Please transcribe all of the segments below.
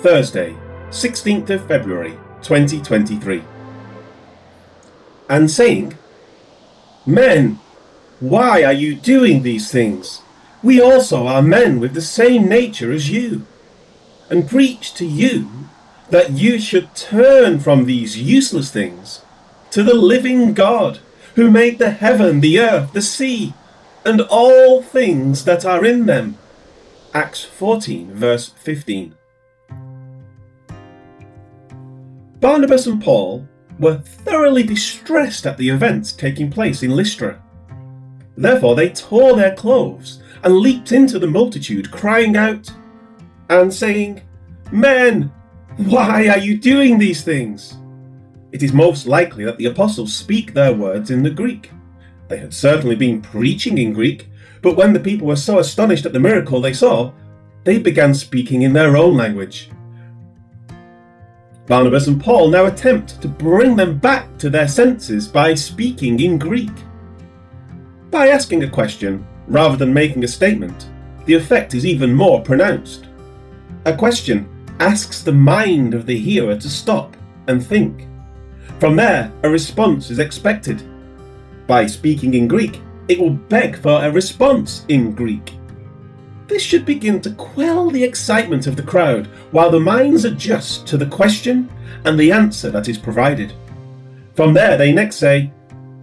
Thursday, 16th of February 2023. And saying, Men, why are you doing these things? We also are men with the same nature as you, and preach to you that you should turn from these useless things to the living God, who made the heaven, the earth, the sea, and all things that are in them. Acts 14, verse 15. Barnabas and Paul were thoroughly distressed at the events taking place in Lystra. Therefore, they tore their clothes and leaped into the multitude, crying out and saying, Men, why are you doing these things? It is most likely that the apostles speak their words in the Greek. They had certainly been preaching in Greek, but when the people were so astonished at the miracle they saw, they began speaking in their own language. Barnabas and Paul now attempt to bring them back to their senses by speaking in Greek. By asking a question rather than making a statement, the effect is even more pronounced. A question asks the mind of the hearer to stop and think. From there, a response is expected. By speaking in Greek, it will beg for a response in Greek. This should begin to quell the excitement of the crowd while the minds adjust to the question and the answer that is provided. From there, they next say,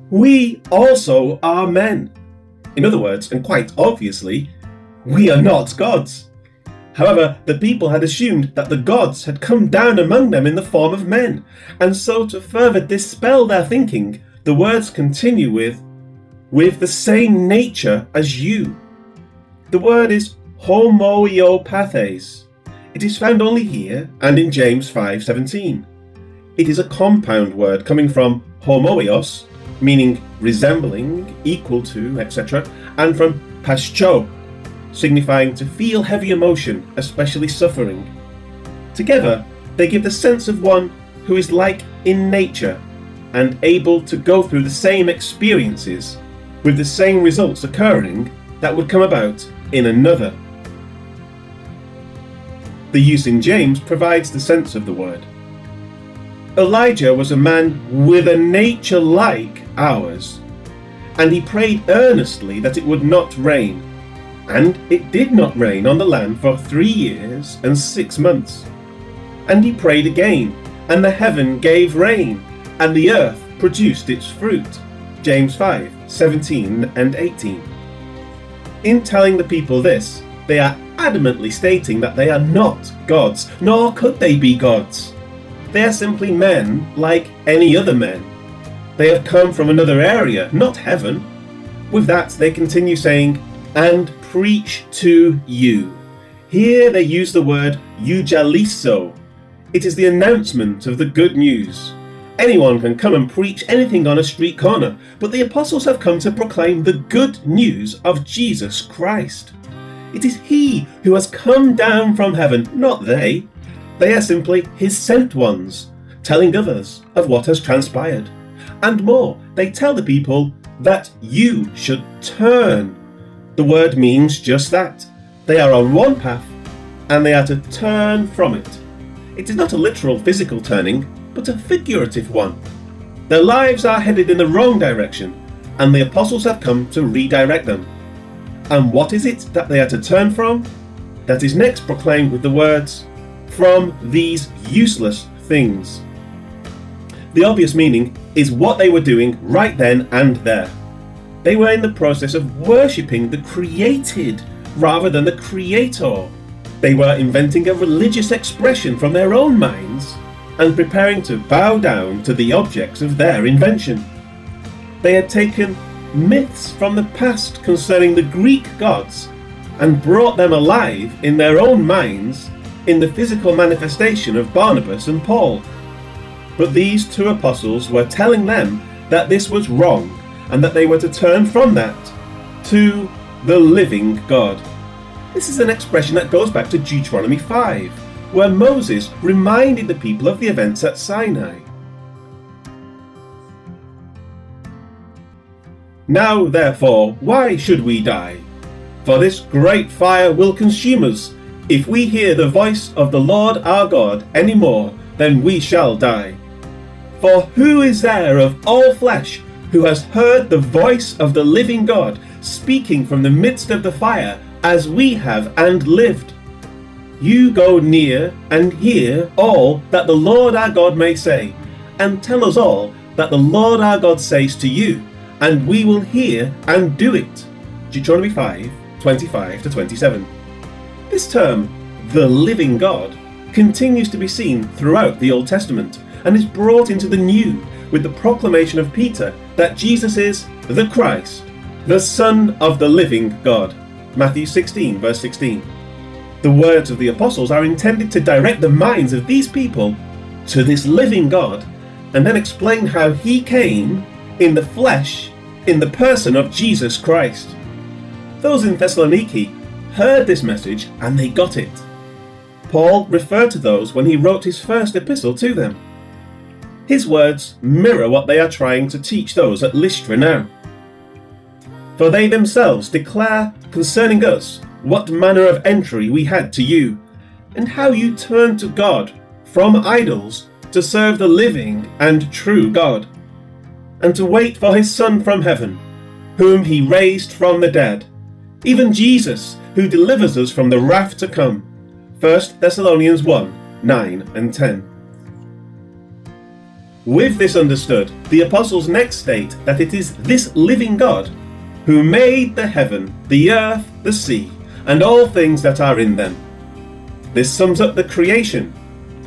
We also are men. In other words, and quite obviously, we are not gods. However, the people had assumed that the gods had come down among them in the form of men, and so to further dispel their thinking, the words continue with, with the same nature as you. The word is homoiopathes. It is found only here and in James 5:17. It is a compound word coming from homoios, meaning resembling, equal to, etc., and from pascho, signifying to feel heavy emotion, especially suffering. Together, they give the sense of one who is like in nature and able to go through the same experiences with the same results occurring that would come about in another. The use in James provides the sense of the word. Elijah was a man with a nature like ours, and he prayed earnestly that it would not rain and it did not rain on the land for three years and six months. And he prayed again, and the heaven gave rain, and the earth produced its fruit. James 5 17 and 18. In telling the people this, they are adamantly stating that they are not gods, nor could they be gods. They are simply men like any other men. They have come from another area, not heaven. With that, they continue saying, and preach to you. Here they use the word euangelizo. It is the announcement of the good news. Anyone can come and preach anything on a street corner, but the apostles have come to proclaim the good news of Jesus Christ. It is He who has come down from heaven, not they. They are simply His sent ones, telling others of what has transpired. And more, they tell the people that you should turn the word means just that. They are on one path and they are to turn from it. It is not a literal physical turning, but a figurative one. Their lives are headed in the wrong direction, and the apostles have come to redirect them. And what is it that they are to turn from? That is next proclaimed with the words, From these useless things. The obvious meaning is what they were doing right then and there. They were in the process of worshipping the created rather than the creator. They were inventing a religious expression from their own minds and preparing to bow down to the objects of their invention. They had taken myths from the past concerning the Greek gods and brought them alive in their own minds in the physical manifestation of Barnabas and Paul. But these two apostles were telling them that this was wrong and that they were to turn from that to the living God. This is an expression that goes back to Deuteronomy 5, where Moses reminded the people of the events at Sinai. Now, therefore, why should we die? For this great fire will consume us, If we hear the voice of the Lord our God any more, then we shall die. For who is there of all flesh who has heard the voice of the living God speaking from the midst of the fire, as we have and lived? You go near and hear all that the Lord our God may say, and tell us all that the Lord our God says to you, and we will hear and do it. Deuteronomy 5 25 to 27. This term, the living God, continues to be seen throughout the Old Testament and is brought into the New with the proclamation of Peter that Jesus is the Christ, the Son of the living God. Matthew 16, verse 16. The words of the apostles are intended to direct the minds of these people to this living God and then explain how he came in the flesh in the person of Jesus Christ. Those in Thessaloniki heard this message and they got it. Paul referred to those when he wrote his first epistle to them. His words mirror what they are trying to teach those at Lystra now. For they themselves declare concerning us what manner of entry we had to you, and how you turned to God from idols to serve the living and true God, and to wait for his Son from heaven, whom he raised from the dead, even Jesus, who delivers us from the wrath to come. 1 Thessalonians 1 9 and 10. With this understood, the apostles next state that it is this living God who made the heaven, the earth, the sea, and all things that are in them. This sums up the creation,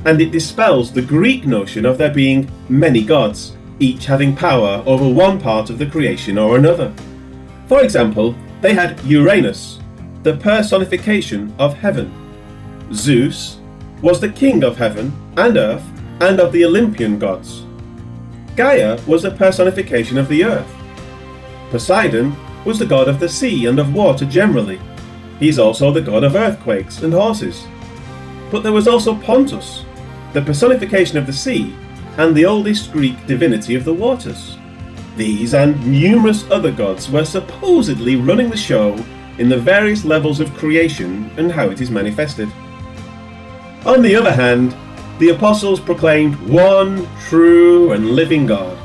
and it dispels the Greek notion of there being many gods, each having power over one part of the creation or another. For example, they had Uranus, the personification of heaven. Zeus was the king of heaven and earth and of the Olympian gods. Gaia was a personification of the earth. Poseidon was the god of the sea and of water generally. He's also the god of earthquakes and horses. But there was also Pontus, the personification of the sea and the oldest Greek divinity of the waters. These and numerous other gods were supposedly running the show in the various levels of creation and how it is manifested. On the other hand, the apostles proclaimed one true and living God,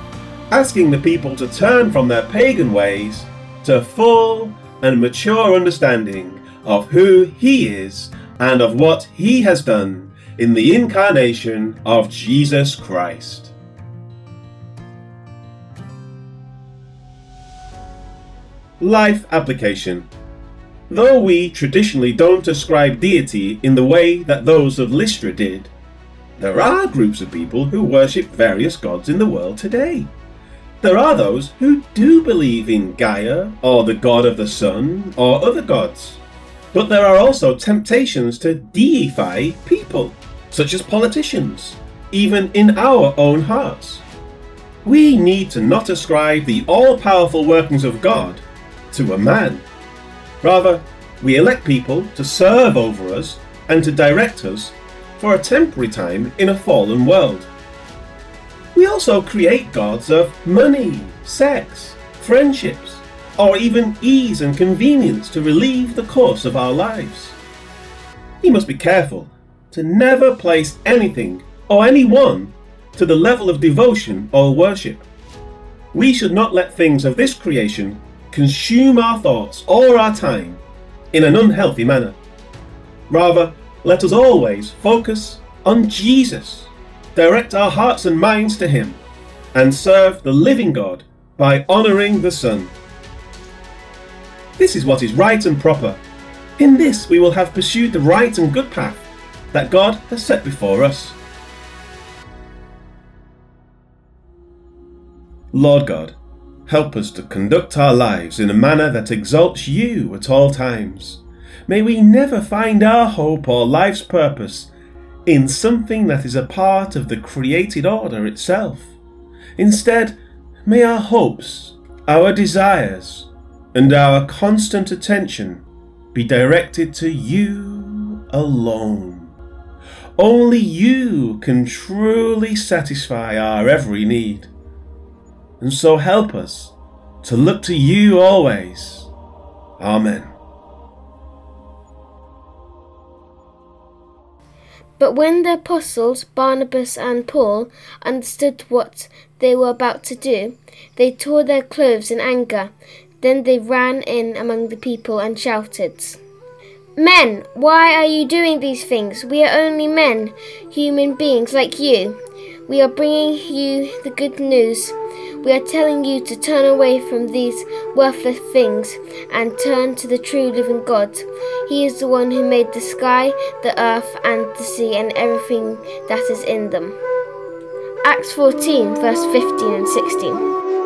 asking the people to turn from their pagan ways to full and mature understanding of who He is and of what He has done in the incarnation of Jesus Christ. Life application. Though we traditionally don't ascribe deity in the way that those of Lystra did, there are groups of people who worship various gods in the world today. There are those who do believe in Gaia, or the god of the sun, or other gods. But there are also temptations to deify people, such as politicians, even in our own hearts. We need to not ascribe the all powerful workings of God to a man. Rather, we elect people to serve over us and to direct us for a temporary time in a fallen world. We also create gods of money, sex, friendships, or even ease and convenience to relieve the course of our lives. We must be careful to never place anything or anyone to the level of devotion or worship. We should not let things of this creation consume our thoughts or our time in an unhealthy manner. Rather, let us always focus on Jesus, direct our hearts and minds to Him, and serve the living God by honouring the Son. This is what is right and proper. In this we will have pursued the right and good path that God has set before us. Lord God, help us to conduct our lives in a manner that exalts you at all times May we never find our hope or life's purpose in something that is a part of the created order itself. Instead, may our hopes, our desires, and our constant attention be directed to you alone. Only you can truly satisfy our every need. And so help us to look to you always. Amen. But when the apostles, Barnabas and Paul, understood what they were about to do, they tore their clothes in anger. Then they ran in among the people and shouted, Men, why are you doing these things? We are only men, human beings like you. We are bringing you the good news. We are telling you to turn away from these worthless things and turn to the true living God. He is the one who made the sky, the earth, and the sea, and everything that is in them. Acts 14, verse 15 and 16.